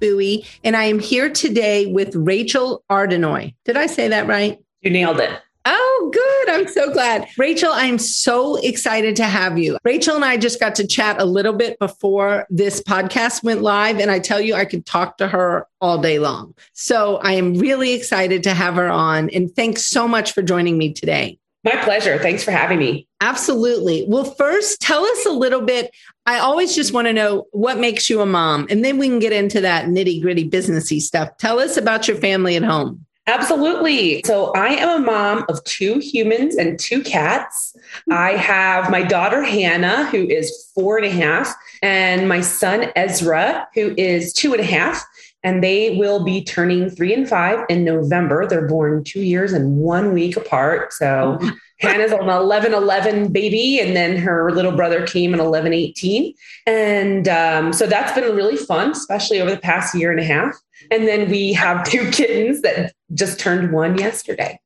Bowie, and I am here today with Rachel Ardenoy. Did I say that right? You nailed it. Oh, good. I'm so glad. Rachel, I'm so excited to have you. Rachel and I just got to chat a little bit before this podcast went live, and I tell you, I could talk to her all day long. So I am really excited to have her on. And thanks so much for joining me today. My pleasure. Thanks for having me. Absolutely. Well, first, tell us a little bit. I always just want to know what makes you a mom, and then we can get into that nitty gritty businessy stuff. Tell us about your family at home. Absolutely. So I am a mom of two humans and two cats. Hmm. I have my daughter Hannah, who is four and a half, and my son Ezra, who is two and a half. And they will be turning three and five in November. They're born two years and one week apart. So Hannah's an 11 11 baby, and then her little brother came in 11 18. And um, so that's been really fun, especially over the past year and a half. And then we have two kittens that just turned one yesterday.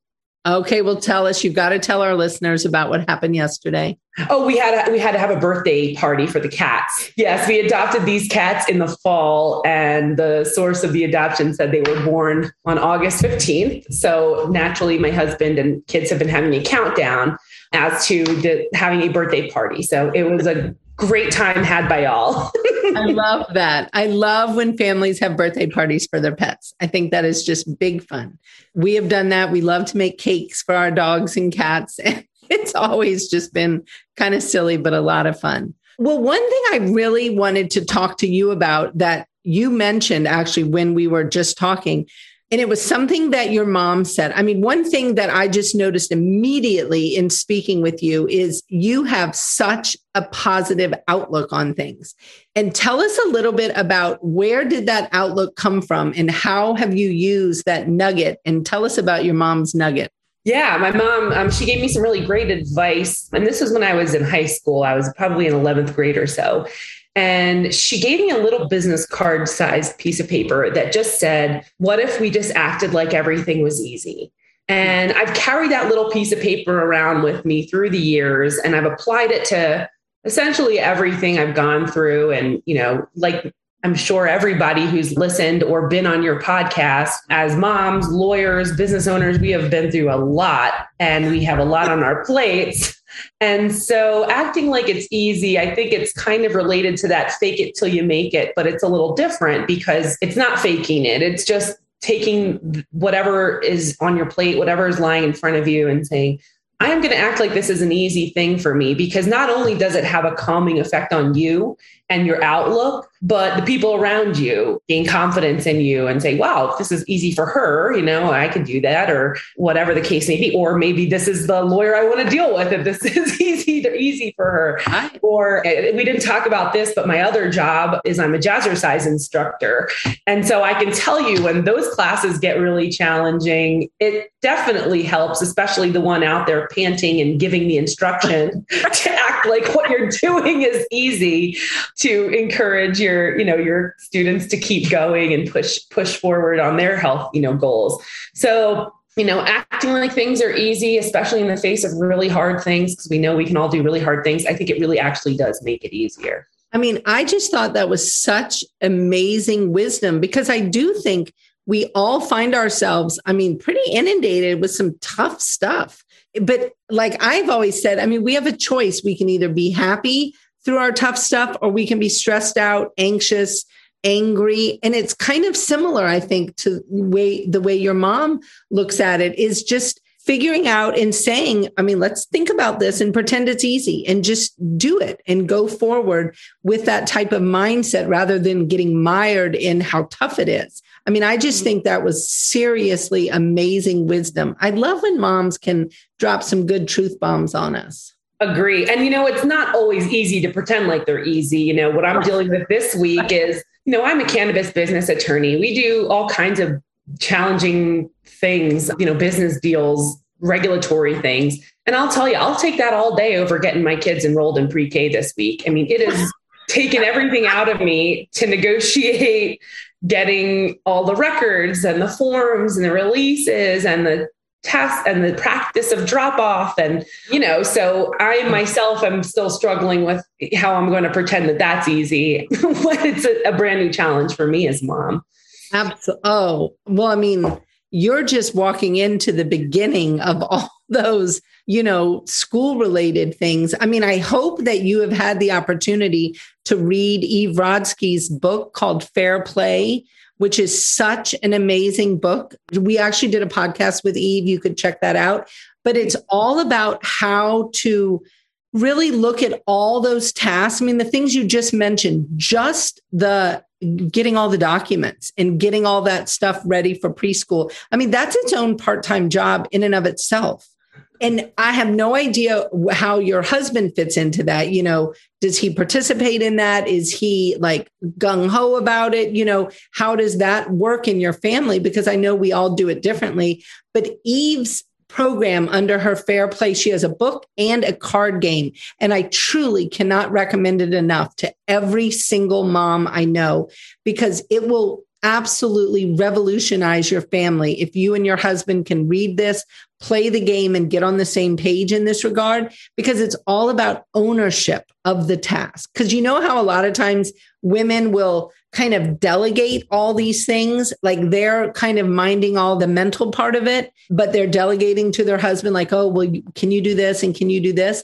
Okay, well, tell us. You've got to tell our listeners about what happened yesterday. Oh, we had a, we had to have a birthday party for the cats. Yes, we adopted these cats in the fall, and the source of the adoption said they were born on August fifteenth. So naturally, my husband and kids have been having a countdown as to the, having a birthday party. So it was a great time had by all. I love that. I love when families have birthday parties for their pets. I think that is just big fun. We have done that. We love to make cakes for our dogs and cats. And it's always just been kind of silly, but a lot of fun. Well, one thing I really wanted to talk to you about that you mentioned actually when we were just talking and it was something that your mom said. I mean, one thing that I just noticed immediately in speaking with you is you have such a positive outlook on things. And tell us a little bit about where did that outlook come from and how have you used that nugget? And tell us about your mom's nugget. Yeah, my mom, um, she gave me some really great advice. And this was when I was in high school. I was probably in 11th grade or so. And she gave me a little business card sized piece of paper that just said, What if we just acted like everything was easy? And I've carried that little piece of paper around with me through the years and I've applied it to essentially everything I've gone through. And, you know, like I'm sure everybody who's listened or been on your podcast as moms, lawyers, business owners, we have been through a lot and we have a lot on our plates. And so acting like it's easy, I think it's kind of related to that fake it till you make it, but it's a little different because it's not faking it. It's just taking whatever is on your plate, whatever is lying in front of you and saying, I'm going to act like this is an easy thing for me because not only does it have a calming effect on you and your outlook, but the people around you gain confidence in you and say, wow, this is easy for her. You know, I could do that or whatever the case may be. Or maybe this is the lawyer I want to deal with if this is easy, easy for her. Or eh, we didn't talk about this, but my other job is I'm a jazzercise instructor. And so I can tell you when those classes get really challenging, it definitely helps, especially the one out there panting and giving the instruction to act like what you're doing is easy to encourage your, you know, your students to keep going and push push forward on their health, you know, goals. So you know, acting like things are easy, especially in the face of really hard things, because we know we can all do really hard things. I think it really actually does make it easier. I mean, I just thought that was such amazing wisdom because I do think we all find ourselves, I mean, pretty inundated with some tough stuff. But like I've always said, I mean, we have a choice. We can either be happy through our tough stuff or we can be stressed out, anxious, angry. And it's kind of similar, I think, to the way the way your mom looks at it is just figuring out and saying, I mean, let's think about this and pretend it's easy and just do it and go forward with that type of mindset rather than getting mired in how tough it is. I mean, I just mm-hmm. think that was seriously amazing wisdom. I love when moms can drop some good truth bombs on us. Agree. And you know, it's not always easy to pretend like they're easy. You know, what I'm dealing with this week is you know, I'm a cannabis business attorney. We do all kinds of challenging things, you know, business deals, regulatory things. And I'll tell you, I'll take that all day over getting my kids enrolled in pre K this week. I mean, it has taken everything out of me to negotiate getting all the records and the forms and the releases and the test and the practice of drop off and you know so i myself am still struggling with how i'm going to pretend that that's easy when it's a, a brand new challenge for me as mom. Absolutely oh well i mean you're just walking into the beginning of all those you know school related things. I mean i hope that you have had the opportunity to read eve rodsky's book called fair play which is such an amazing book. We actually did a podcast with Eve. You could check that out. But it's all about how to really look at all those tasks. I mean, the things you just mentioned, just the getting all the documents and getting all that stuff ready for preschool. I mean, that's its own part time job in and of itself and I have no idea how your husband fits into that. You know, does he participate in that? Is he like gung ho about it? You know, how does that work in your family? Because I know we all do it differently. But Eve's program under her fair play she has a book and a card game and i truly cannot recommend it enough to every single mom i know because it will absolutely revolutionize your family if you and your husband can read this play the game and get on the same page in this regard because it's all about ownership of the task. Because you know how a lot of times women will kind of delegate all these things, like they're kind of minding all the mental part of it, but they're delegating to their husband, like, oh, well, can you do this and can you do this?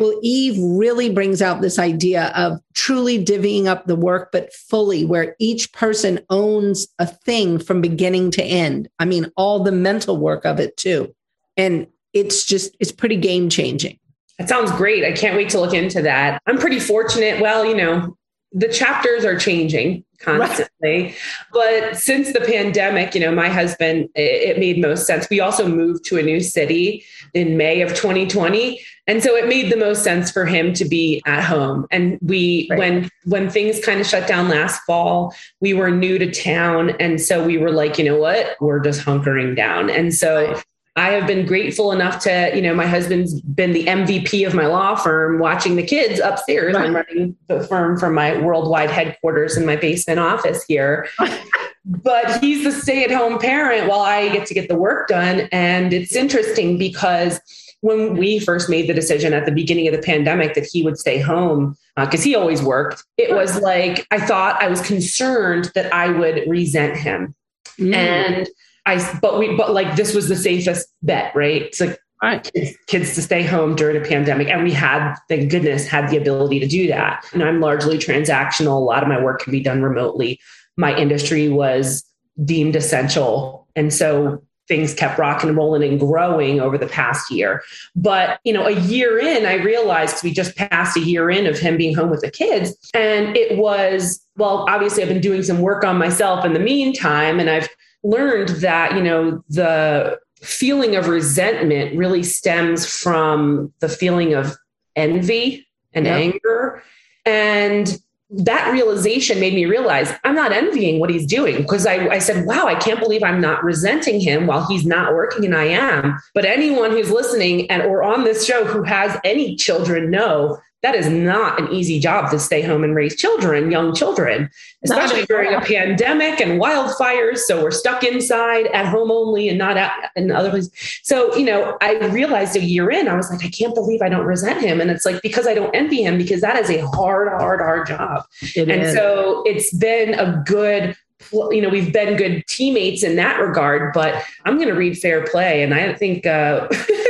Well, Eve really brings out this idea of truly divvying up the work, but fully, where each person owns a thing from beginning to end. I mean, all the mental work of it, too. And it's just it's pretty game changing that sounds great. I can't wait to look into that. I'm pretty fortunate. Well you know the chapters are changing constantly right. but since the pandemic you know my husband it, made most sense we also moved to a new city in may of 2020 and so it made the most sense for him to be at home and we right. when when things kind of shut down last fall we were new to town and so we were like you know what we're just hunkering down and so right. I have been grateful enough to, you know, my husband's been the MVP of my law firm, watching the kids upstairs. Right. I'm running the firm from my worldwide headquarters in my basement office here. but he's the stay at home parent while I get to get the work done. And it's interesting because when we first made the decision at the beginning of the pandemic that he would stay home because uh, he always worked, it was like I thought I was concerned that I would resent him. Mm. And I, but we, but like this was the safest bet, right? It's like right. kids, kids to stay home during a pandemic. And we had, thank goodness, had the ability to do that. And I'm largely transactional. A lot of my work can be done remotely. My industry was deemed essential. And so things kept rocking and rolling and growing over the past year. But, you know, a year in, I realized we just passed a year in of him being home with the kids. And it was, well, obviously I've been doing some work on myself in the meantime. And I've learned that, you know, the feeling of resentment really stems from the feeling of envy and yep. anger. And that realization made me realize I'm not envying what he's doing because I, I, said, wow, I can't believe I'm not resenting him while he's not working and I am. But anyone who's listening and or on this show who has any children know that is not an easy job to stay home and raise children, young children, especially during a pandemic and wildfires. So we're stuck inside at home only and not out in other places. So, you know, I realized a year in, I was like, I can't believe I don't resent him. And it's like, because I don't envy him, because that is a hard, hard, hard job. It and is. so it's been a good you know we've been good teammates in that regard but i'm going to read fair play and i think uh, needs to be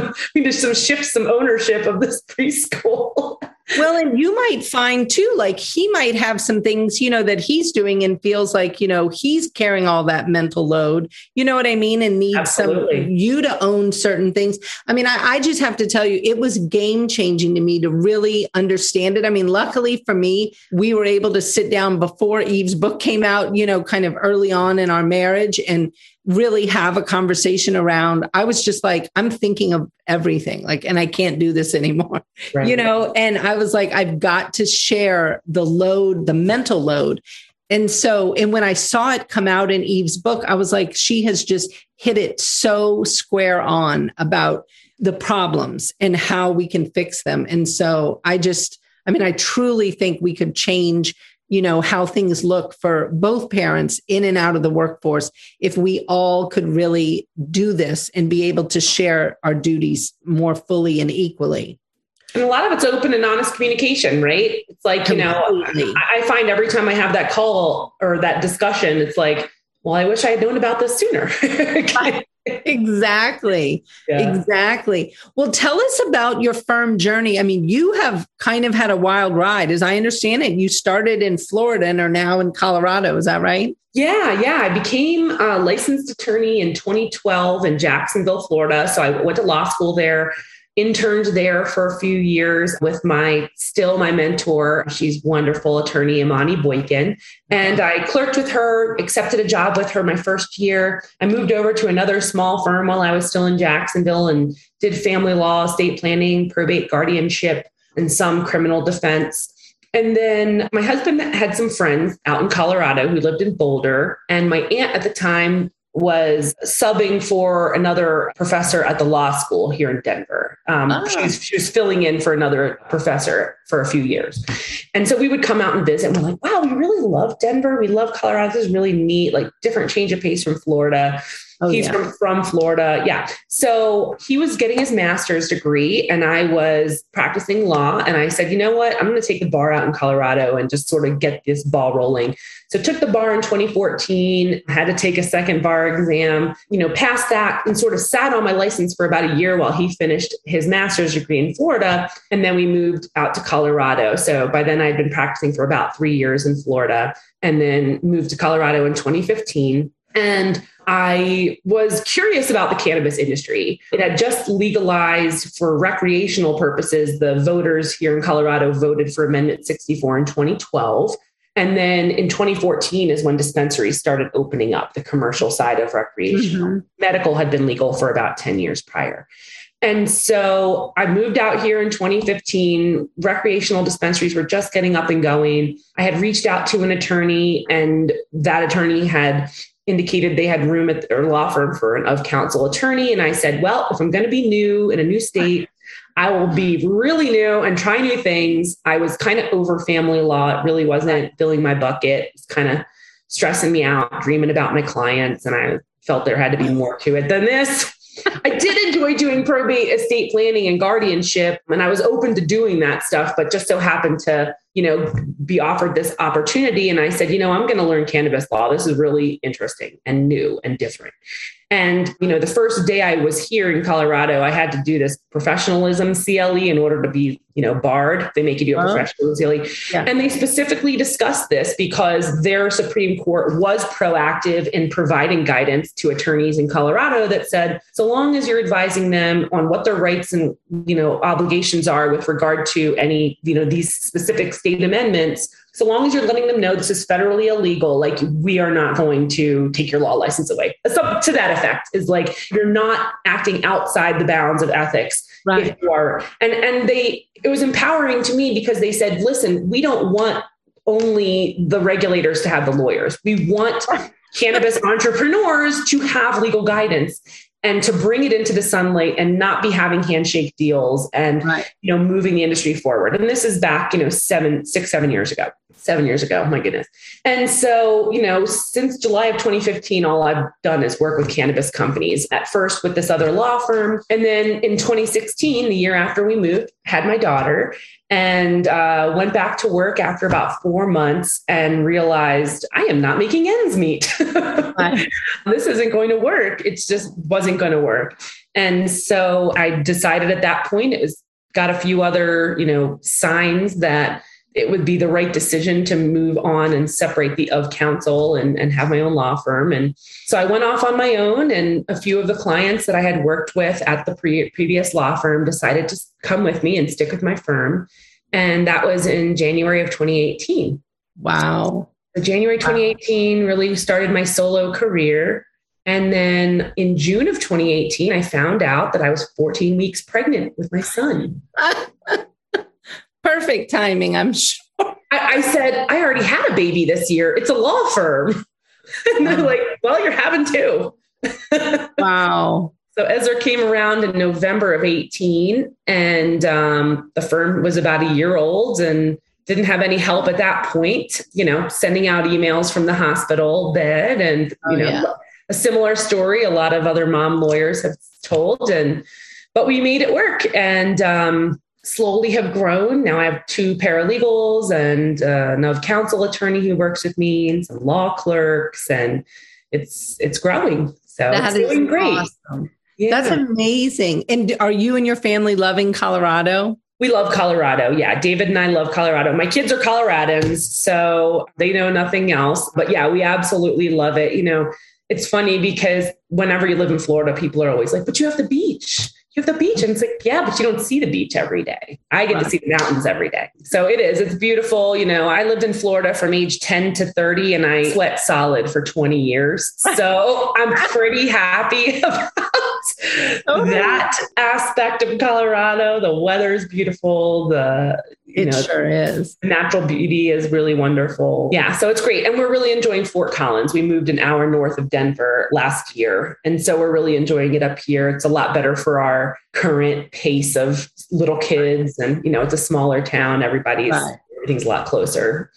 some we need some shift some ownership of this preschool. Well and you might find too like he might have some things you know that he's doing and feels like you know he's carrying all that mental load. You know what i mean? And needs Absolutely. some you to own certain things. I mean I, I just have to tell you it was game changing to me to really understand it. I mean luckily for me we were able to sit down before eve's book came out you know kind of early on in our marriage and really have a conversation around i was just like i'm thinking of everything like and i can't do this anymore. Right. you know and i was like i've got to share the load the mental load. And so and when i saw it come out in eve's book i was like she has just hit it so square on about the problems and how we can fix them. And so i just i mean i truly think we could change you know how things look for both parents in and out of the workforce if we all could really do this and be able to share our duties more fully and equally. And a lot of it's open and honest communication right? It's like Completely. you know I, I find every time i have that call or that discussion it's like well i wish i had known about this sooner exactly. Yeah. Exactly. Well, tell us about your firm journey. I mean, you have kind of had a wild ride. As I understand it, you started in Florida and are now in Colorado. Is that right? Yeah, yeah. I became a licensed attorney in 2012 in Jacksonville, Florida. So I went to law school there interned there for a few years with my still my mentor. She's wonderful attorney Imani Boykin. And I clerked with her, accepted a job with her my first year. I moved over to another small firm while I was still in Jacksonville and did family law, estate planning, probate guardianship, and some criminal defense. And then my husband had some friends out in Colorado who lived in Boulder. And my aunt at the time was subbing for another professor at the law school here in Denver. Um, ah. she, was, she, was, filling in for another professor for a few years. And so we would come out and visit. And we're like, wow, we really love Denver. We love Colorado. This is really neat, like different change of pace from Florida. Oh, He's yeah. from, from Florida. Yeah. So he was getting his master's degree and I was practicing law. And I said, you know what? I'm going to take the bar out in Colorado and just sort of get this ball rolling. So took the bar in 2014, had to take a second bar exam, you know, passed that and sort of sat on my license for about a year while he finished his master's degree in Florida. And then we moved out to Colorado. So by then I'd been practicing for about three years in Florida and then moved to Colorado in 2015. And I was curious about the cannabis industry. It had just legalized for recreational purposes. The voters here in Colorado voted for Amendment 64 in 2012. And then in 2014 is when dispensaries started opening up the commercial side of recreational. Mm-hmm. Medical had been legal for about 10 years prior. And so I moved out here in 2015. Recreational dispensaries were just getting up and going. I had reached out to an attorney, and that attorney had indicated they had room at their law firm for an of counsel attorney. And I said, well, if I'm going to be new in a new state, I will be really new and try new things. I was kind of over family law. It really wasn't filling my bucket. It's kind of stressing me out, dreaming about my clients. And I felt there had to be more to it than this. I did enjoy doing probate estate planning and guardianship, and I was open to doing that stuff, but just so happened to you know, be offered this opportunity. And I said, you know, I'm going to learn cannabis law. This is really interesting and new and different. And, you know, the first day I was here in Colorado, I had to do this professionalism CLE in order to be, you know, barred. They make you do a uh-huh. professionalism CLE. Yeah. And they specifically discussed this because their Supreme Court was proactive in providing guidance to attorneys in Colorado that said, so long as you're advising them on what their rights and, you know, obligations are with regard to any, you know, these specific state amendments, so long as you're letting them know this is federally illegal, like we are not going to take your law license away. So to that effect is like you're not acting outside the bounds of ethics. Right. If you are. And and they it was empowering to me because they said, listen, we don't want only the regulators to have the lawyers. We want cannabis entrepreneurs to have legal guidance and to bring it into the sunlight and not be having handshake deals and right. you know moving the industry forward. And this is back you know seven six seven years ago. Seven years ago. Oh my goodness. And so you know since july of 2015 all i've done is work with cannabis companies at first with this other law firm. And then in 2016 the year after we moved had my daughter and uh, went back to work after about four months and realized I am not making ends meet. this isn't going to work. It just wasn't going to work. And so I decided at that point, it was got a few other, you know, signs that it would be the right decision to move on and separate the of counsel and, and have my own law firm. And so I went off on my own, and a few of the clients that I had worked with at the pre- previous law firm decided to come with me and stick with my firm. And that was in January of 2018. Wow. So January 2018 really started my solo career. And then in June of 2018, I found out that I was 14 weeks pregnant with my son. Perfect timing, I'm sure. I, I, said, I already had a baby this year. It's a law firm. and they're like, well, you're having two. wow. So Ezra came around in November of 18, and um, the firm was about a year old and didn't have any help at that point, you know, sending out emails from the hospital bed and, you oh, know, yeah. a similar story a lot of other mom lawyers have told. And, but we made it work and um, slowly have grown. Now I have two paralegals and uh, another counsel attorney who works with me and some law clerks and it's, it's growing. So that it's doing great. Awesome. Yeah. That's amazing. And are you and your family loving Colorado? We love Colorado. Yeah. David and I love Colorado. My kids are Coloradans, so they know nothing else. But yeah, we absolutely love it. You know, it's funny because whenever you live in Florida, people are always like, but you have the beach. You have the beach. And it's like, yeah, but you don't see the beach every day. I get to see the mountains every day. So it is. It's beautiful. You know, I lived in Florida from age 10 to 30 and I slept solid for 20 years. So I'm pretty happy about okay. Oh. that aspect of Colorado. The weather is beautiful. The it know, sure is. Natural beauty is really wonderful. Yeah, so it's great. And we're really enjoying Fort Collins. We moved an hour north of Denver last year. And so we're really enjoying it up here. It's a lot better for our current pace of little kids. And, you know, it's a smaller town. Everybody's, right. everything's a lot closer.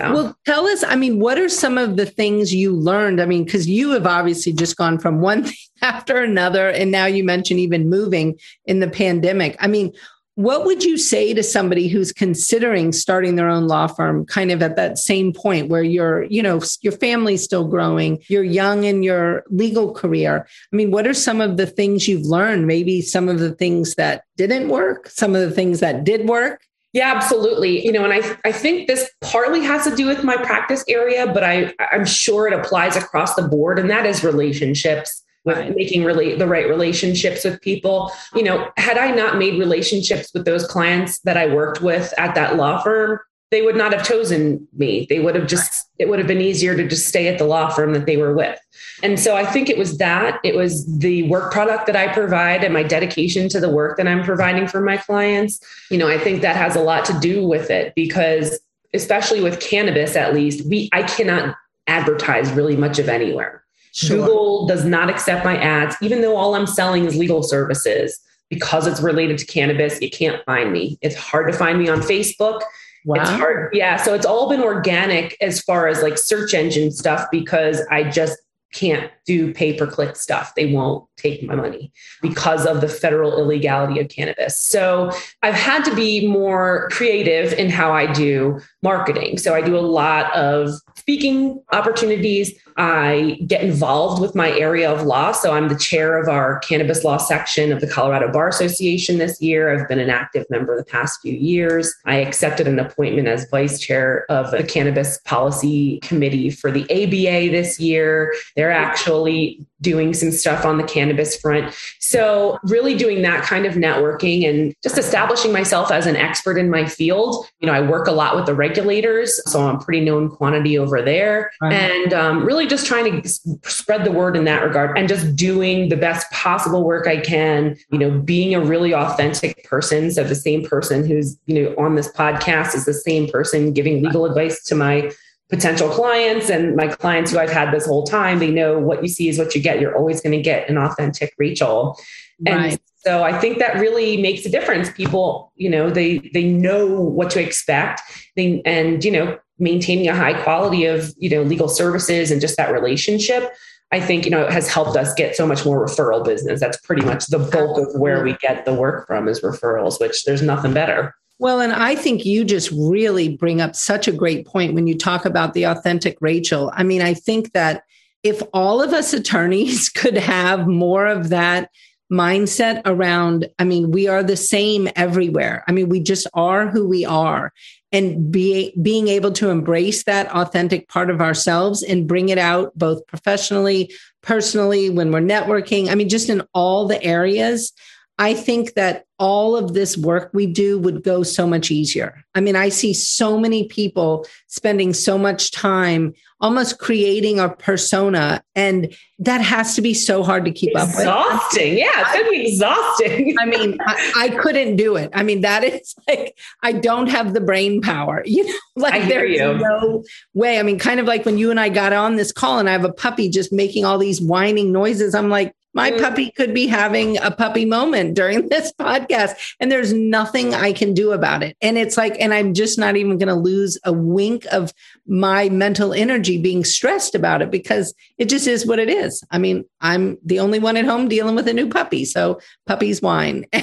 So. Well, tell us, I mean, what are some of the things you learned? I mean, because you have obviously just gone from one thing after another. And now you mentioned even moving in the pandemic. I mean, what would you say to somebody who's considering starting their own law firm kind of at that same point where you're you know your family's still growing you're young in your legal career i mean what are some of the things you've learned maybe some of the things that didn't work some of the things that did work yeah, absolutely. You know, and I I think this partly has to do with my practice area, but I I'm sure it applies across the board, and that is relationships with right. making really the right relationships with people. You know, had I not made relationships with those clients that I worked with at that law firm, they would not have chosen me. They would have just, it would have been easier to just stay at the law firm that they were with. And so I think it was that, it was the work product that I provide and my dedication to the work that I'm providing for my clients. You know, I think that has a lot to do with it because, especially with cannabis, at least, we, I cannot advertise really much of anywhere. Sure. Google does not accept my ads, even though all I'm selling is legal services. Because it's related to cannabis, you can't find me. It's hard to find me on Facebook. Wow. It's hard. Yeah. So it's all been organic as far as like search engine stuff because I just can't do pay per click stuff. They won't take my money because of the federal illegality of cannabis. So I've had to be more creative in how I do marketing. So I do a lot of speaking opportunities. I get involved with my area of law. So I'm the chair of our cannabis law section of the Colorado Bar Association this year. I've been an active member the past few years. I accepted an appointment as vice chair of the cannabis policy committee for the ABA this year. They're actually doing some stuff on the cannabis front. So, really doing that kind of networking and just establishing myself as an expert in my field. You know, I work a lot with the regulators, so I'm a pretty known quantity over there. Right. And um, really just trying to spread the word in that regard and just doing the best possible work I can, you know, being a really authentic person. So, the same person who's, you know, on this podcast is the same person giving legal advice to my potential clients and my clients who I've had this whole time, they know what you see is what you get. You're always going to get an authentic Rachel. Right. And so I think that really makes a difference. People, you know, they they know what to expect. They, and you know, maintaining a high quality of, you know, legal services and just that relationship. I think, you know, has helped us get so much more referral business. That's pretty much the bulk of where we get the work from is referrals, which there's nothing better. Well, and I think you just really bring up such a great point when you talk about the authentic Rachel. I mean, I think that if all of us attorneys could have more of that mindset around, I mean, we are the same everywhere. I mean, we just are who we are. And be, being able to embrace that authentic part of ourselves and bring it out both professionally, personally, when we're networking. I mean, just in all the areas. I think that all of this work we do would go so much easier. I mean, I see so many people spending so much time almost creating a persona and that has to be so hard to keep exhausting. up with. Exhausting. Yeah, it's gonna be exhausting. I mean, I, I, couldn't do it. I mean, that is like I don't have the brain power. You know, like there's you. no way. I mean, kind of like when you and I got on this call and I have a puppy just making all these whining noises. I'm like, my mm. puppy could be having a puppy moment during this podcast, and there's nothing I can do about it. And it's like, and I'm just not even going to lose a wink of my mental energy being stressed about it because it just is what it is. I mean, I'm the only one at home dealing with a new puppy. So puppies whine.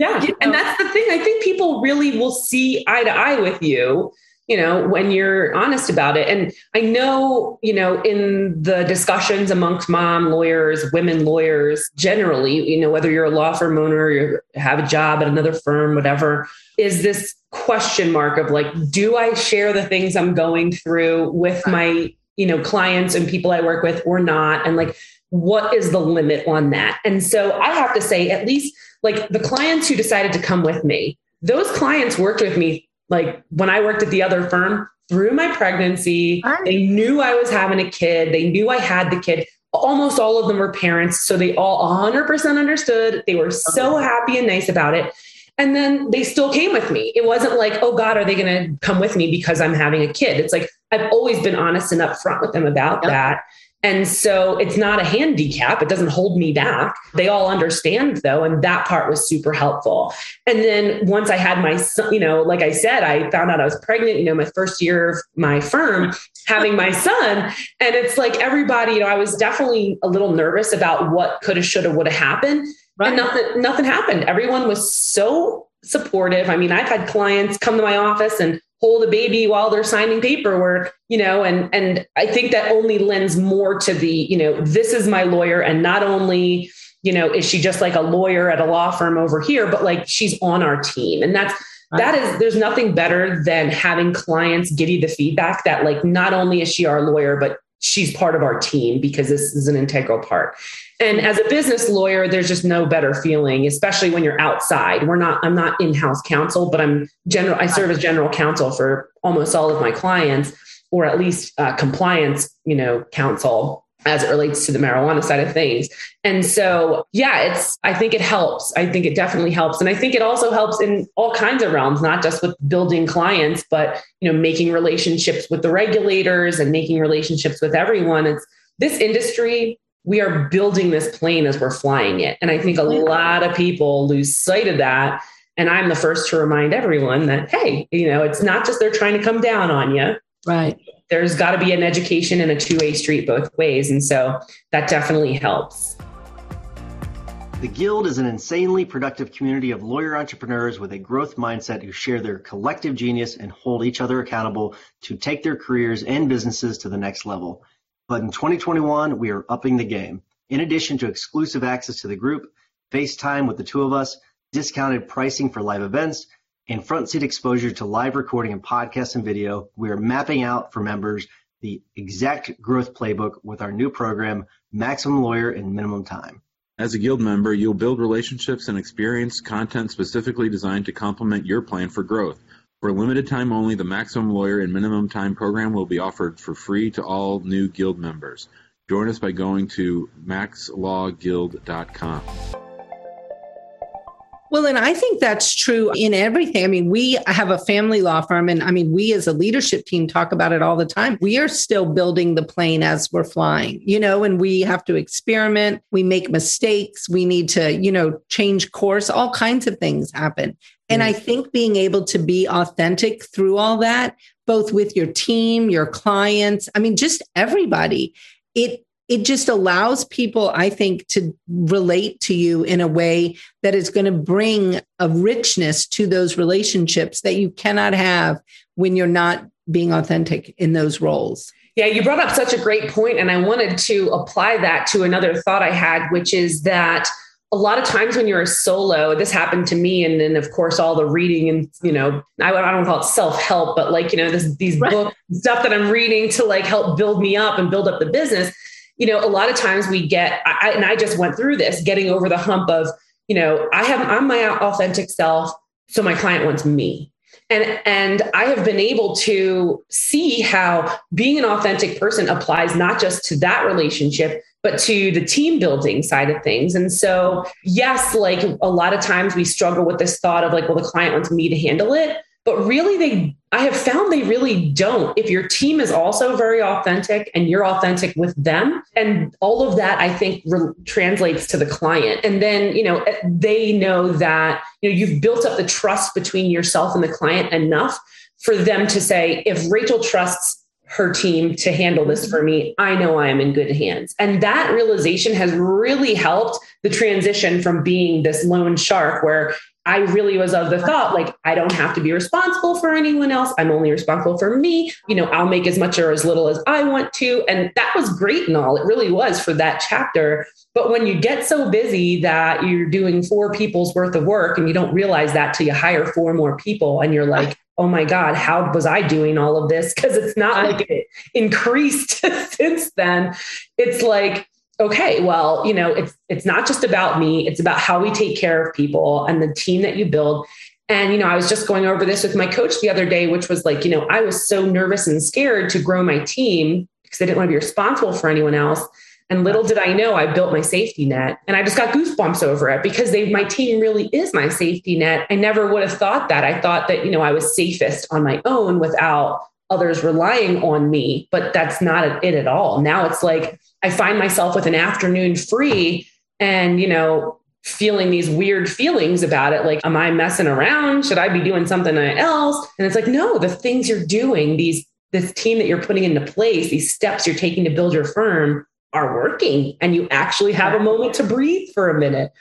Yeah. you know? And that's the thing. I think people really will see eye to eye with you you know, when you're honest about it. And I know, you know, in the discussions amongst mom lawyers, women lawyers generally, you know, whether you're a law firm owner, you have a job at another firm, whatever, is this question mark of like, do I share the things I'm going through with my, you know, clients and people I work with or not? And like, what is the limit on that? And so I have to say, at least like the clients who decided to come with me, those clients worked with me like when I worked at the other firm through my pregnancy, they knew I was having a kid. They knew I had the kid. Almost all of them were parents. So they all 100% understood. They were so happy and nice about it. And then they still came with me. It wasn't like, oh God, are they going to come with me because I'm having a kid? It's like, I've always been honest and upfront with them about yep. that. And so it's not a handicap. It doesn't hold me back. They all understand though. And that part was super helpful. And then once I had my son, you know, like I said, I found out I was pregnant, you know, my first year of my firm having my son. And it's like everybody, you know, I was definitely a little nervous about what could have, should have, would have happened. Right. And nothing, nothing happened. Everyone was so supportive. I mean, I've had clients come to my office and hold a baby while they're signing paperwork you know and and i think that only lends more to the you know this is my lawyer. And not only you know is she just like a lawyer at a law firm over here but like she's on our team. And that's that is there's nothing better than having clients give you the feedback that like not only is she our lawyer but she's part of our team because this is an integral part and as a business lawyer, there's just no better feeling, especially when you're outside. We're not, I'm not in-house counsel, but I'm general, I serve as general counsel for almost all of my clients, or at least uh, compliance, you know, counsel as it relates to the marijuana side of things. And so, yeah, it's, I think it helps. I think it definitely helps. And I think it also helps in all kinds of realms, not just with building clients, but, you know, making relationships with the regulators and making relationships with everyone. It's this industry we are building this plane as we're flying it. And I think a mm-hmm. lot of people lose sight of that. And I'm the first to remind everyone that, hey, you know, it's not just they're trying to come down on you. Right. There's got to be an education and a two way street both ways. And so that definitely helps. The Guild is an insanely productive community of lawyer entrepreneurs with a growth mindset who share their collective genius and hold each other accountable to take their careers and businesses to the next level. But in 2021, we are upping the game. In addition to exclusive access to the group, FaceTime with the two of us, discounted pricing for live events, and front seat exposure to live recording and podcast and video, we are mapping out for members the exact growth playbook with our new program, Maximum Lawyer in Minimum Time. As a Guild member, you'll build relationships and experience content specifically designed to complement your plan for growth. For a limited time only, the Maximum Lawyer and Minimum Time program will be offered for free to all new Guild members. Join us by going to maxlawguild.com. Well, and I think that's true in everything. I mean, we have a family law firm, and I mean, we as a leadership team talk about it all the time. We are still building the plane as we're flying, you know, and we have to experiment. We make mistakes. We need to, you know, change course. All kinds of things happen. And I mm. think being able to be authentic through all that, both with your team, your clients, I mean, just everybody, it it just allows people, I think, to relate to you in a way that is going to bring a richness to those relationships that you cannot have when you're not being authentic in those roles. Yeah, you brought up such a great point, and I wanted to apply that to another thought I had, which is that a lot of times when you're a solo, this happened to me. And then of course, all the reading and, you know, I, I don't call it self-help, but like, you know, this, these right. books, stuff that I'm reading to like help build me up and build up the business. You know, a lot of times we get, I, and I just went through this getting over the hump of, you know, I have, I'm my authentic self. So my client wants me. And, and I have been able to see how being an authentic person applies not just to that relationship, but to the team building side of things. And so, yes, like a lot of times we struggle with this thought of like, well, the client wants me to handle it. But really, they, I have found they really don't. If your team is also very authentic and you're authentic with them, and all of that, I think re- translates to the client. And then, you know, eh, they know that, you know, you've built up the trust between yourself and the client enough for them to say, if Rachel trusts her team to handle this for me. I know I am in good hands. And that realization has really helped the transition from being this lone shark where I really was of the thought like, I don't have to be responsible for anyone else. I'm only responsible for me. You know, I'll make as much or as little as I want to. And that was great and all. It really was for that chapter. But when you get so busy that you're doing four people's worth of work and you don't realize that till you hire four more people and you're like, oh my God, how was I doing all of this? Because it's not like it increased since then. It's like, okay, well, you know, it's it's not just about me, it's about how we take care of people and the team that you build. And you know, I was just going over this with my coach the other day, which was like, you know, I was so nervous and scared to grow my team because I didn't want to be responsible for anyone else. And little did I know, I built my safety net, and I just got goosebumps over it because they, my team really is my safety net. I never would have thought that. I thought that you know I was safest on my own without others relying on me, but that's not it at all. Now it's like I find myself with an afternoon free and, you know, feeling these weird feelings about it. Like, am I messing around? Should I be doing something else? And it's like, no, the things you're doing, these, this team that you're putting into place, these steps you're taking to build your firm are working. And you actually have a moment to breathe for a minute.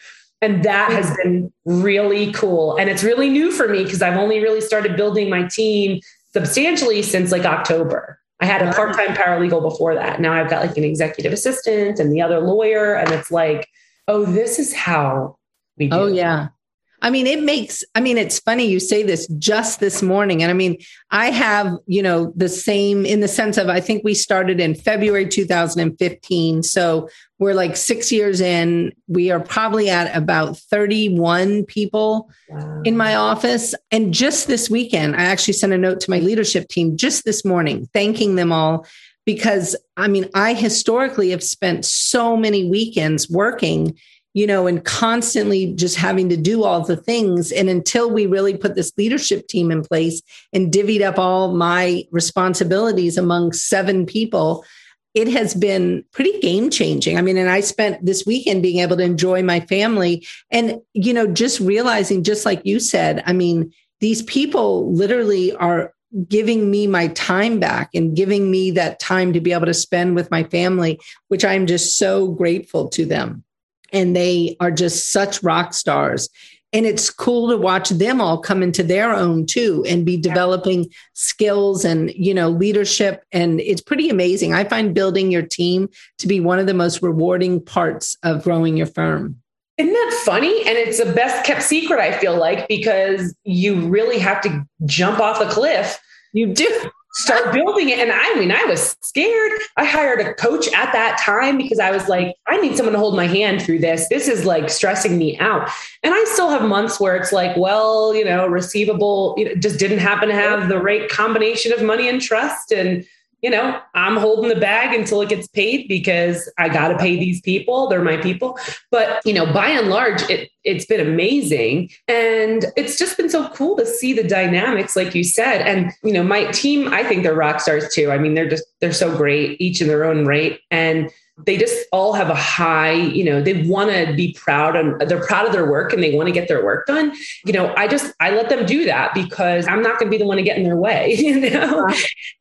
And that has been really cool. And it's really new for me because I've only really started building my team substantially since like October. I had a part time paralegal before that. Now I've got like an executive assistant and the other lawyer. And it's like, oh, this is how we oh, do. Oh, yeah. I mean, it makes, I mean, it's funny you say this just this morning. And I mean, I have, you know, the same in the sense of I think we started in February 2015. So we're like six years in. We are probably at about 31 people wow. in my office. And just this weekend, I actually sent a note to my leadership team just this morning, thanking them all because I mean, I historically have spent so many weekends working you know, and constantly just having to do all the things. And until we really put this leadership team in place and divvied up all my responsibilities among seven people, it has been pretty game changing. I mean, and I spent this weekend being able to enjoy my family and, you know, just realizing, just like you said, I mean, these people literally are giving me my time back and giving me that time to be able to spend with my family, which I'm just so grateful to them and they are just such rock stars. And it's cool to watch them all come into their own too and be developing skills and you know leadership. And it's pretty amazing. I find building your team to be one of the most rewarding parts of growing your firm. Isn't that funny? And it's the best kept secret, I feel like, because you really have to jump off a cliff. You do start building it. And I mean, I was scared. I hired a coach at that time because I was like, I need someone to hold my hand through this. This is like stressing me out. And I still have months where it's like, well, you know, receivable you know, just didn't happen to have the right combination of money and trust. And you know, I'm holding the bag until it gets paid because I got to pay these people. They're my people. But, you know, by and large, it, it's been amazing. And it's just been so cool to see the dynamics, like you said. And, you know, my team, I think they're rock stars too. I mean, they're just, they're so great, each in their own right. And they just all have a high, you know, they want to be proud and they're proud of their work and they want to get their work done. You know, I just, I let them do that because I'm not going to be the one to get in their way, you know?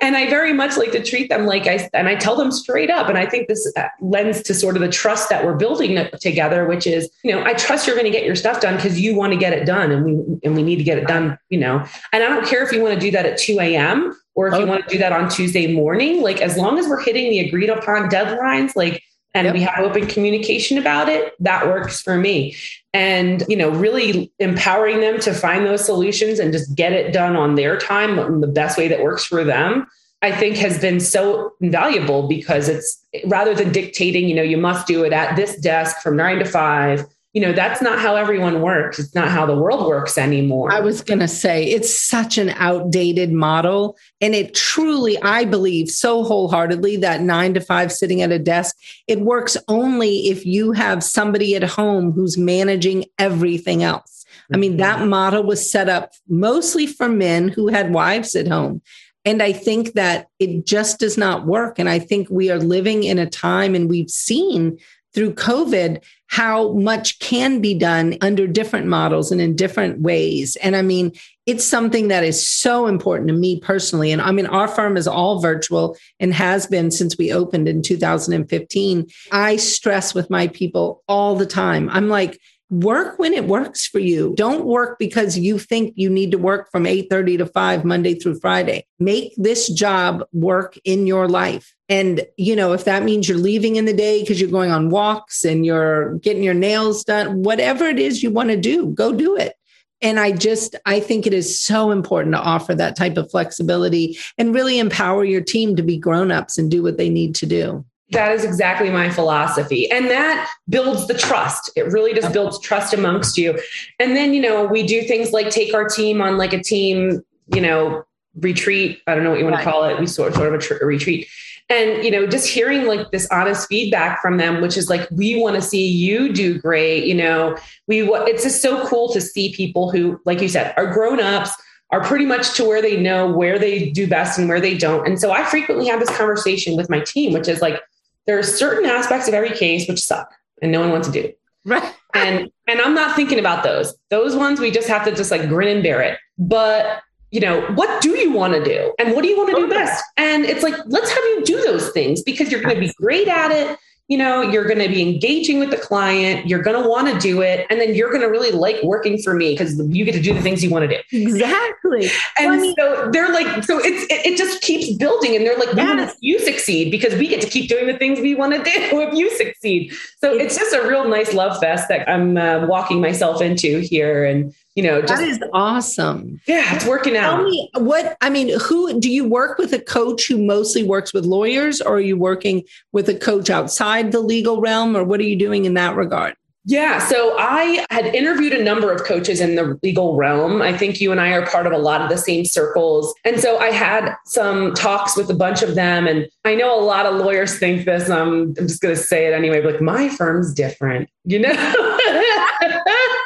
And I very much like to treat them like I, and I tell them straight up. And I think this uh, lends to sort of the trust that we're building together, which is, you know, I trust you're going to get your stuff done because you want to get it done and we, and we need to get it done, you know? And I don't care if you want to do that at 2 a.m or if you oh. want to do that on Tuesday morning, like as long as we're hitting the agreed upon deadlines, like and yep. we have open communication about it, that works for me. And, you know, really empowering them to find those solutions and just get it done on their time, in the best way that works for them, I think has been so invaluable because it's rather than dictating, you know, you must do it at this desk from nine to five you know, that's not how everyone works. It's not how the world works anymore. I was going to say it's such an outdated model. And it truly, I believe so wholeheartedly that nine to five sitting at a desk, it works only if you have somebody at home who's managing everything else. I mean, that mm-hmm. model was set up mostly for men who had wives at home. And I think that it just does not work. And I think we are living in a time, and we've seen through COVID how much can be done under different models and in different ways. And I mean, it's something that is so important to me personally. And I mean, our firm is all virtual and has been since we opened in 2015. I stress with my people all the time. I'm like, work when it works for you. Don't work because you think you need to work from 8:30 to 5 Monday through Friday. Make this job work in your life. And you know, if that means you're leaving in the day because you're going on walks and you're getting your nails done, whatever it is you want to do, go do it. And I just, I think it is so important to offer that type of flexibility and really empower your team to be grown-ups and do what they need to do. That is exactly my philosophy. And that builds the trust. It really just builds trust amongst you. And then, you know, we do things like take our team on like a team, you know, retreat. I don't know what you want right. to call it. We sort, sort of a, tr- a retreat. And, you know, just hearing like this honest feedback from them, which is like, we want to see you do great. You know, we, it's just so cool to see people who, like you said, are grown ups are pretty much to where they know where they do best and where they don't. And so I frequently have this conversation with my team, which is like, there are certain aspects of every case which suck and no one wants to do. Right. and and I'm not thinking about those. Those ones we just have to just like grin and bear it. But you know, what do you want to do? And what do you want to do best? And it's like, let's have you do those things because you're going to be great at it you know, you're going to be engaging with the client, you're going to want to do it, and then you're going to really like working for me because you get to do the things you want to do. Exactly. And well, I mean, so they're like, so it's it, it, just keeps building, and they're like, yes. you succeed because we get to keep doing the things we want to do if you succeed. So it's, it's just a real nice love fest that I'm uh, walking myself into here, and you know, just, that is awesome. Yeah, it's working out. Tell me what I mean. Who do you work with? A coach who mostly works with lawyers, or are you working with a coach outside the legal realm, or what are you doing in that regard? Yeah, so I had interviewed a number of coaches in the legal realm. I think you and I are part of a lot of the same circles. And so I had some talks with a bunch of them. And I know a lot of lawyers think this. Um, I'm just going to say it anyway, but like my firm's different, you know?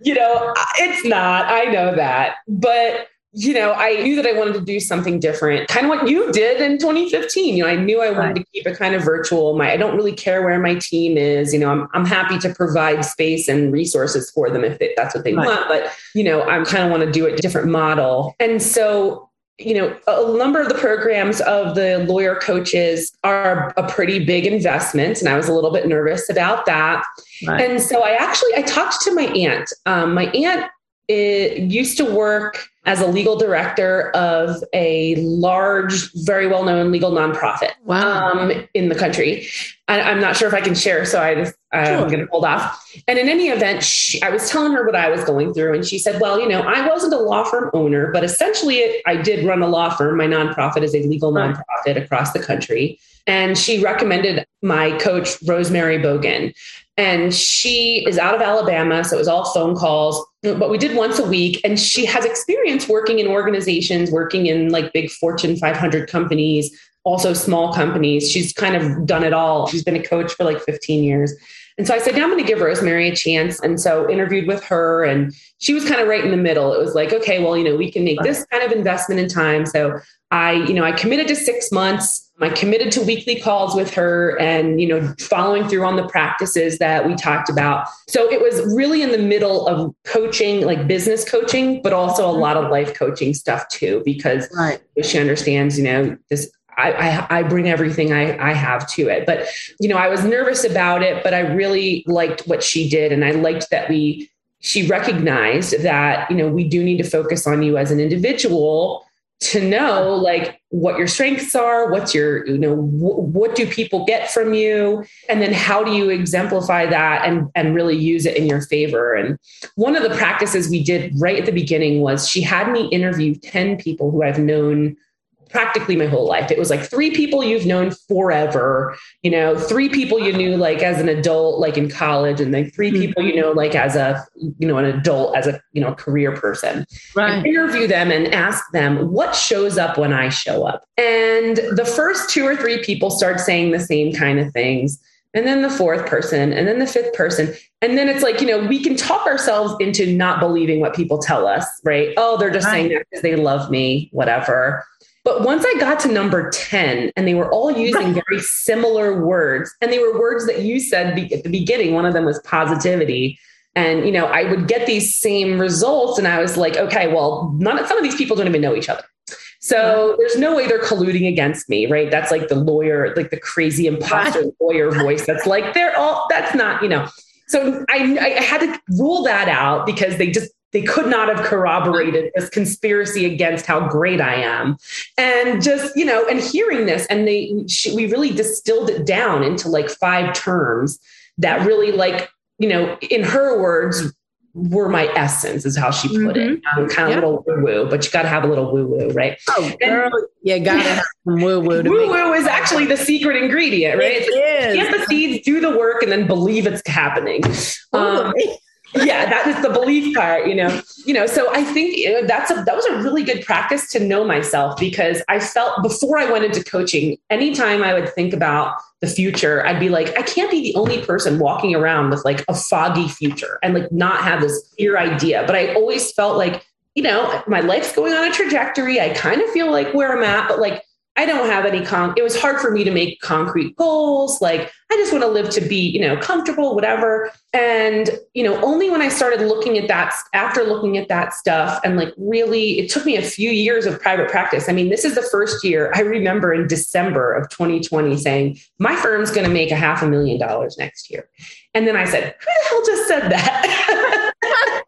you know, it's not. I know that. But you know, I knew that I wanted to do something different, kind of what you did in 2015. You know, I knew I wanted to keep it kind of virtual. My, I don't really care where my team is. You know, I'm, I'm happy to provide space and resources for them if they, that's what they right. want. But, you know, I'm kind of want to do a different model. And so, you know, a number of the programs of the lawyer coaches are a pretty big investment. And I was a little bit nervous about that. Right. And so I actually, I talked to my aunt. Um, my aunt it used to work as a legal director of a large, very well known legal nonprofit wow. um, in the country. I, am not sure if I can share, so I just, I'm going to hold off. And in any event, she, I was telling her what I was going through, and she said, Well, you know, I wasn't a law firm owner, but essentially it, I did run a law firm. My nonprofit is a legal right. nonprofit across the country. And she recommended my coach, Rosemary Bogan. And she is out of Alabama. So it was all phone calls, but we did once a week. And she has experience working in organizations, working in like big Fortune 500 companies, also small companies. She's kind of done it all. She's been a coach for like 15 years. And so I said, yeah, I'm going to give Rosemary a chance. And so interviewed with her and she was kind of right in the middle. It was like, okay, well, you know, we can make this kind of investment in time. So I, you know, I committed to six months I committed to weekly calls with her and, you know, following through on the practices that we talked about. So it was really in the middle of coaching, like business coaching, but also a lot of life coaching stuff too, because right. she understands, you know, this I, I, I, bring everything I, I have to it. But, you know, I was nervous about it, but I really liked what she did. And I liked that we, she recognized that, you know, we do need to focus on you as an individual to know like what your strengths are what's your you know what do people get from you? And then how do you exemplify that and and really use it in your favor? And one of the practices we did right at the beginning was she had me interview 10 people who i've known practically my whole life. It was like three people you've known forever, you know, three people you knew like as an adult, like in college, and then 3 mm-hmm. people you know like as a, you know, an adult, as a, you know, career person. Right. Interview them and ask them what shows up when I show up. And the first two or three people start saying the same kind of things and then the fourth person, and then the fifth person. And then it's like, you know, we can talk ourselves into not believing what people tell us, right? Oh, they're just right. saying that because they love me, whatever. But once I got to number 10, and they were all using very similar words, and they were words that you said at the beginning, one of them was positivity. And, you know, I would get these same results, and I was like, okay, well, not, some of these people don't even know each other. So there's no way they're colluding against me, right? That's like the lawyer, like the crazy imposter lawyer voice. That's like, they're all, that's not, you know. So I, I had to rule that out because they just they could not have corroborated this conspiracy against how great I am. And just, you know, and hearing this, and they, she, we really distilled it down into like five terms that really, like, you know, in her words, were my essence, is how she put mm-hmm. it. Um, kind of yeah. little woo woo, but you got to have a little woo woo, right? Oh, girl, and, yeah, got to have some woo woo. Woo woo is actually the secret ingredient, right? It is. Get the seeds, do the work, and then believe it's happening. Um, yeah, that is the belief part, you know. You know, so I think that's a that was a really good practice to know myself because I felt before I went into coaching, anytime I would think about the future, I'd be like, I can't be the only person walking around with like a foggy future and like not have this clear idea. But I always felt like, you know, my life's going on a trajectory. I kind of feel like where I'm at, but like I don't have any con it was hard for me to make concrete goals. Like I just want to live to be, you know, comfortable, whatever. And, you know, only when I started looking at that after looking at that stuff and like really it took me a few years of private practice. I mean, this is the first year I remember in December of 2020 saying, my firm's going to make a half a million dollars next year. And then I said, who the hell just said that?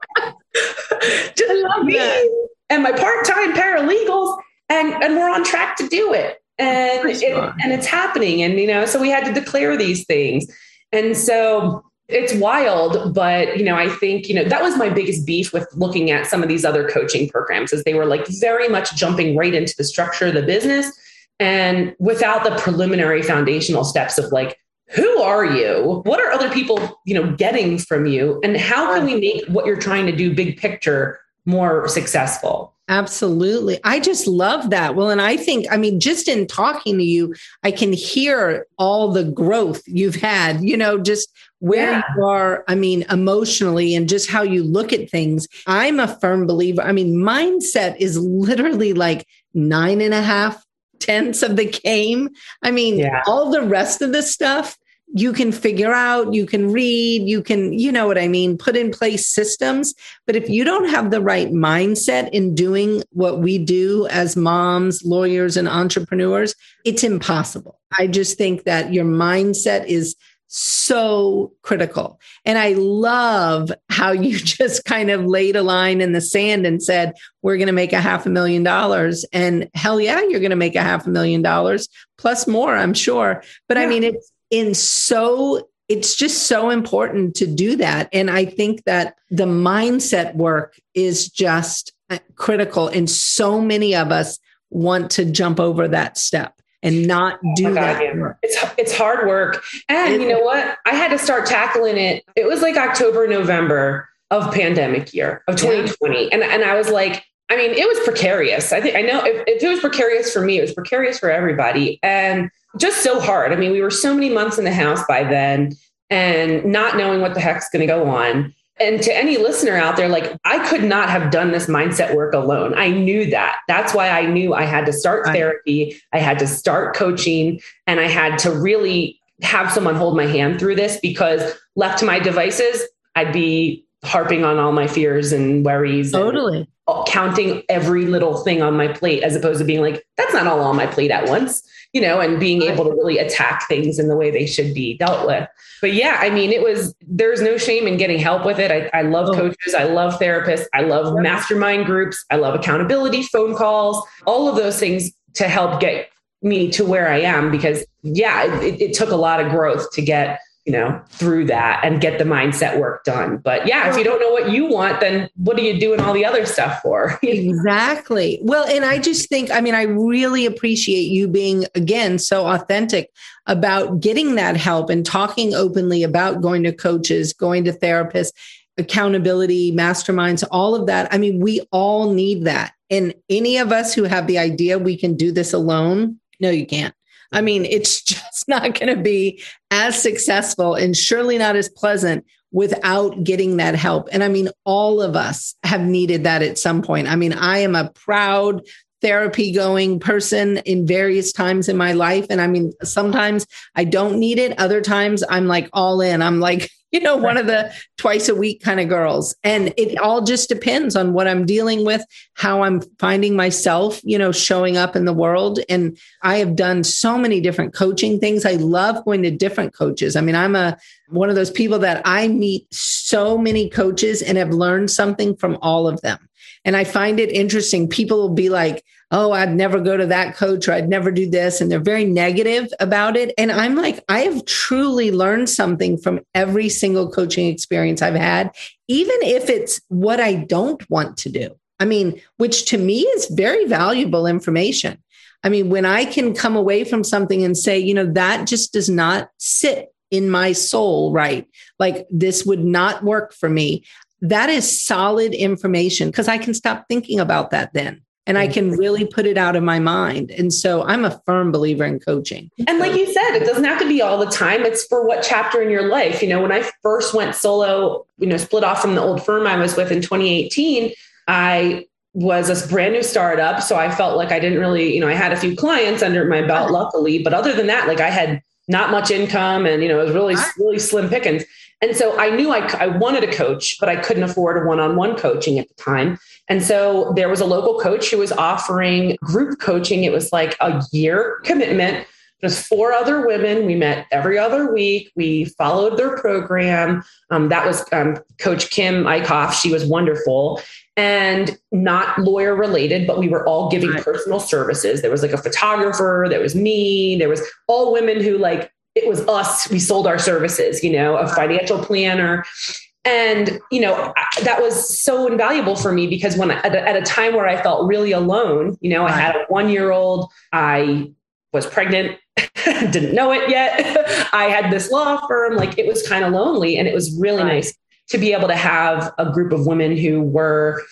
just me that. and my part-time paralegals and and we're on track to do it. And it, and it's happening. And you know so we had to declare these things. And so it's wild but you know i think you know that was my biggest beef with looking at some of these other coaching programs is they were like very much jumping right into the structure of the business and without the preliminary foundational steps of like who are you? What are other people you know getting from you? And how can we make what you're trying to do big picture more successful Absolutely. I just love that. Well, and I think, I mean, just in talking to you, I can hear all the growth you've had, you know, just where yeah. you are, I mean, emotionally and just how you look at things. I'm a firm believer. I mean, mindset is literally like nine and a half tenths of the game. I mean, yeah. all the rest of the stuff you can figure out, you can read, you can, you know what I mean, put in place systems. But if you don't have the right mindset in doing what we do as moms, lawyers, and entrepreneurs, it's impossible. I just think that your mindset is so critical. And I love how you just kind of laid a line in the sand and said, we're going to make a half a million dollars. And hell yeah, you're going to make a half a million dollars plus more, I'm sure. But yeah. I mean, it's, in so it's just so important to do that and i think that the mindset work is just uh, critical and so many of us want to jump over that step and not oh do oh God, that yeah. it's it's hard work and you know what i had to start tackling it it was like october november of pandemic year of 2020 yeah. and and i was like I mean, it was precarious. I think I know if, if, it was precarious for me, it was precarious for everybody. And just so hard. I mean, we were so many months in the house by then and not knowing what the heck's going to go on. And to any listener out there, like I could not have done this mindset work alone. I knew that. That's why I knew I had to start therapy. I had to start coaching and I had to really have someone hold my hand through this because left to my devices, I'd be harping on all my fears and worries. Totally. And counting every little thing on my plate as opposed to being like, that's not all on my plate at once you know, and being able to really attack things in the way they should be dealt with. But yeah, I mean, it was, there's no shame in getting help with it. I, I love oh. coaches. I love therapists. I love mastermind groups. I love accountability, phone calls, all of those things to help get me to where I am because yeah, it, it took a lot of growth to get you know, through that and get the mindset work done. But yeah, if you don't know what you want, then what are you doing all the other stuff for? exactly. Well, and I just think, I mean, I really appreciate you being, again, so authentic about getting that help and talking openly about going to coaches, going to therapists, accountability, masterminds, all of that. I mean, we all need that. And any of us who have the idea we can do this alone, no, you can't. I mean, it's just not going to be as successful and surely not as pleasant without getting that help. And I mean, all of us have needed that at some point. I mean, I am a proud therapy going person in various times in my life. And I mean, sometimes I don't need it. Other times I'm like all in. I'm like, you know, one of the twice a week kind of girls. And it all just depends on what I'm dealing with, how I'm finding myself, you know, showing up in the world. And I have done so many different coaching things. I love going to different coaches. I mean, I'm a one of those people that I meet so many coaches and have learned something from all of them. And I find it interesting. People will be like, oh, I'd never go to that coach or I'd never do this. And they're very negative about it. And I'm like, I have truly learned something from every single coaching experience I've had, even if it's what I don't want to do. I mean, which to me is very valuable information. I mean, when I can come away from something and say, you know, that just does not sit in my soul right, like this would not work for me. That is solid information because I can stop thinking about that then and I can really put it out of my mind. And so I'm a firm believer in coaching. And like you said, it doesn't have to be all the time. It's for what chapter in your life. You know, when I first went solo, you know, split off from the old firm I was with in 2018, I was a brand new startup. So I felt like I didn't really, you know, I had a few clients under my belt, luckily. But other than that, like I had not much income and, you know, it was really, really slim pickings. And so I knew I, I wanted a coach, but I couldn't afford a one on one coaching at the time. And so there was a local coach who was offering group coaching. It was like a year commitment. There's four other women. We met every other week. We followed their program. Um, that was um, Coach Kim Eichhoff. She was wonderful and not lawyer related, but we were all giving personal services. There was like a photographer, there was me, there was all women who like it was us. We sold our services, you know, a financial planner. And, you know, that was so invaluable for me because when at a, at a time where I felt really alone, you know, I had a one year old, I was pregnant, didn't know it yet. I had this law firm, like it was kind of lonely. And it was really nice to be able to have a group of women who were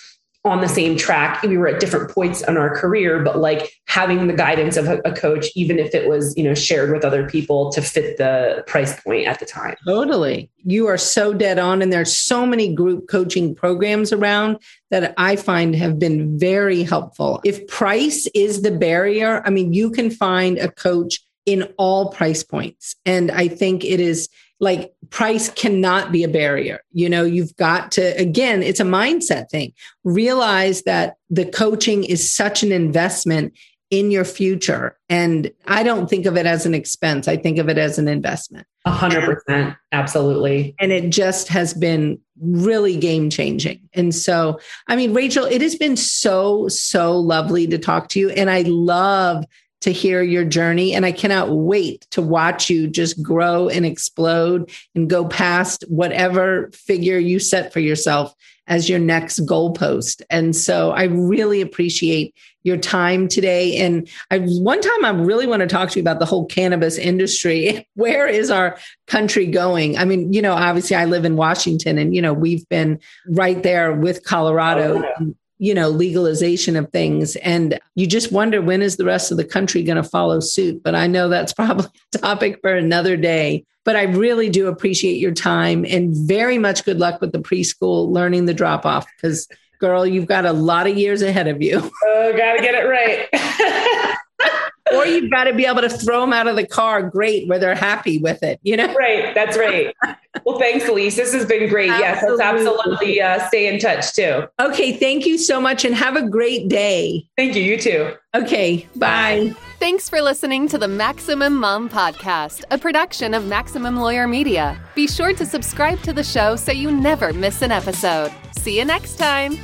on the same track. We were at different points in our career, but like having the guidance of a, coach, even if it was, you know, shared with other people to fit the price point at the time. Totally. You are so dead on. And there's so many group coaching programs around that I find have been very helpful. If price is the barrier, I mean, you can find a coach in all price points. And I think it is like price cannot be a barrier. You know, you've got to, again, it's a mindset thing. Realize that the coaching is such an investment in your future. And I don't think of it as an expense. I think of it as an investment. A hundred percent. Absolutely. And it just has been really game changing. And so, I mean, Rachel, it has been so, so lovely to talk to you. And I love to hear your journey. And I cannot wait to watch you just grow and explode and go past whatever figure you set for yourself as your next goalpost. And so I really appreciate your time today. And I one time I really want to talk to you about the whole cannabis industry. Where is our country going? I mean, you know, obviously I live in Washington and you know, we've been right there with Colorado. Oh, you know legalization of things. And you just wonder when is the rest of the country going to follow suit? But i know that's probably a topic for another day. But i really do appreciate your time and very much good luck with the preschool learning the drop off because girl you've got a lot of years ahead of you. Oh gotta get it right or you've got to be able to throw them out of the car great where they're happy with it you know right that's right well thanks elise this has been great absolutely. yes let's absolutely uh, stay in touch too okay thank you so much and have a great day thank you you too okay bye Thanks for listening to the Maximum Mom Podcast, a production of Maximum Lawyer Media. Be sure to subscribe to the show so you never miss an episode. See you next time.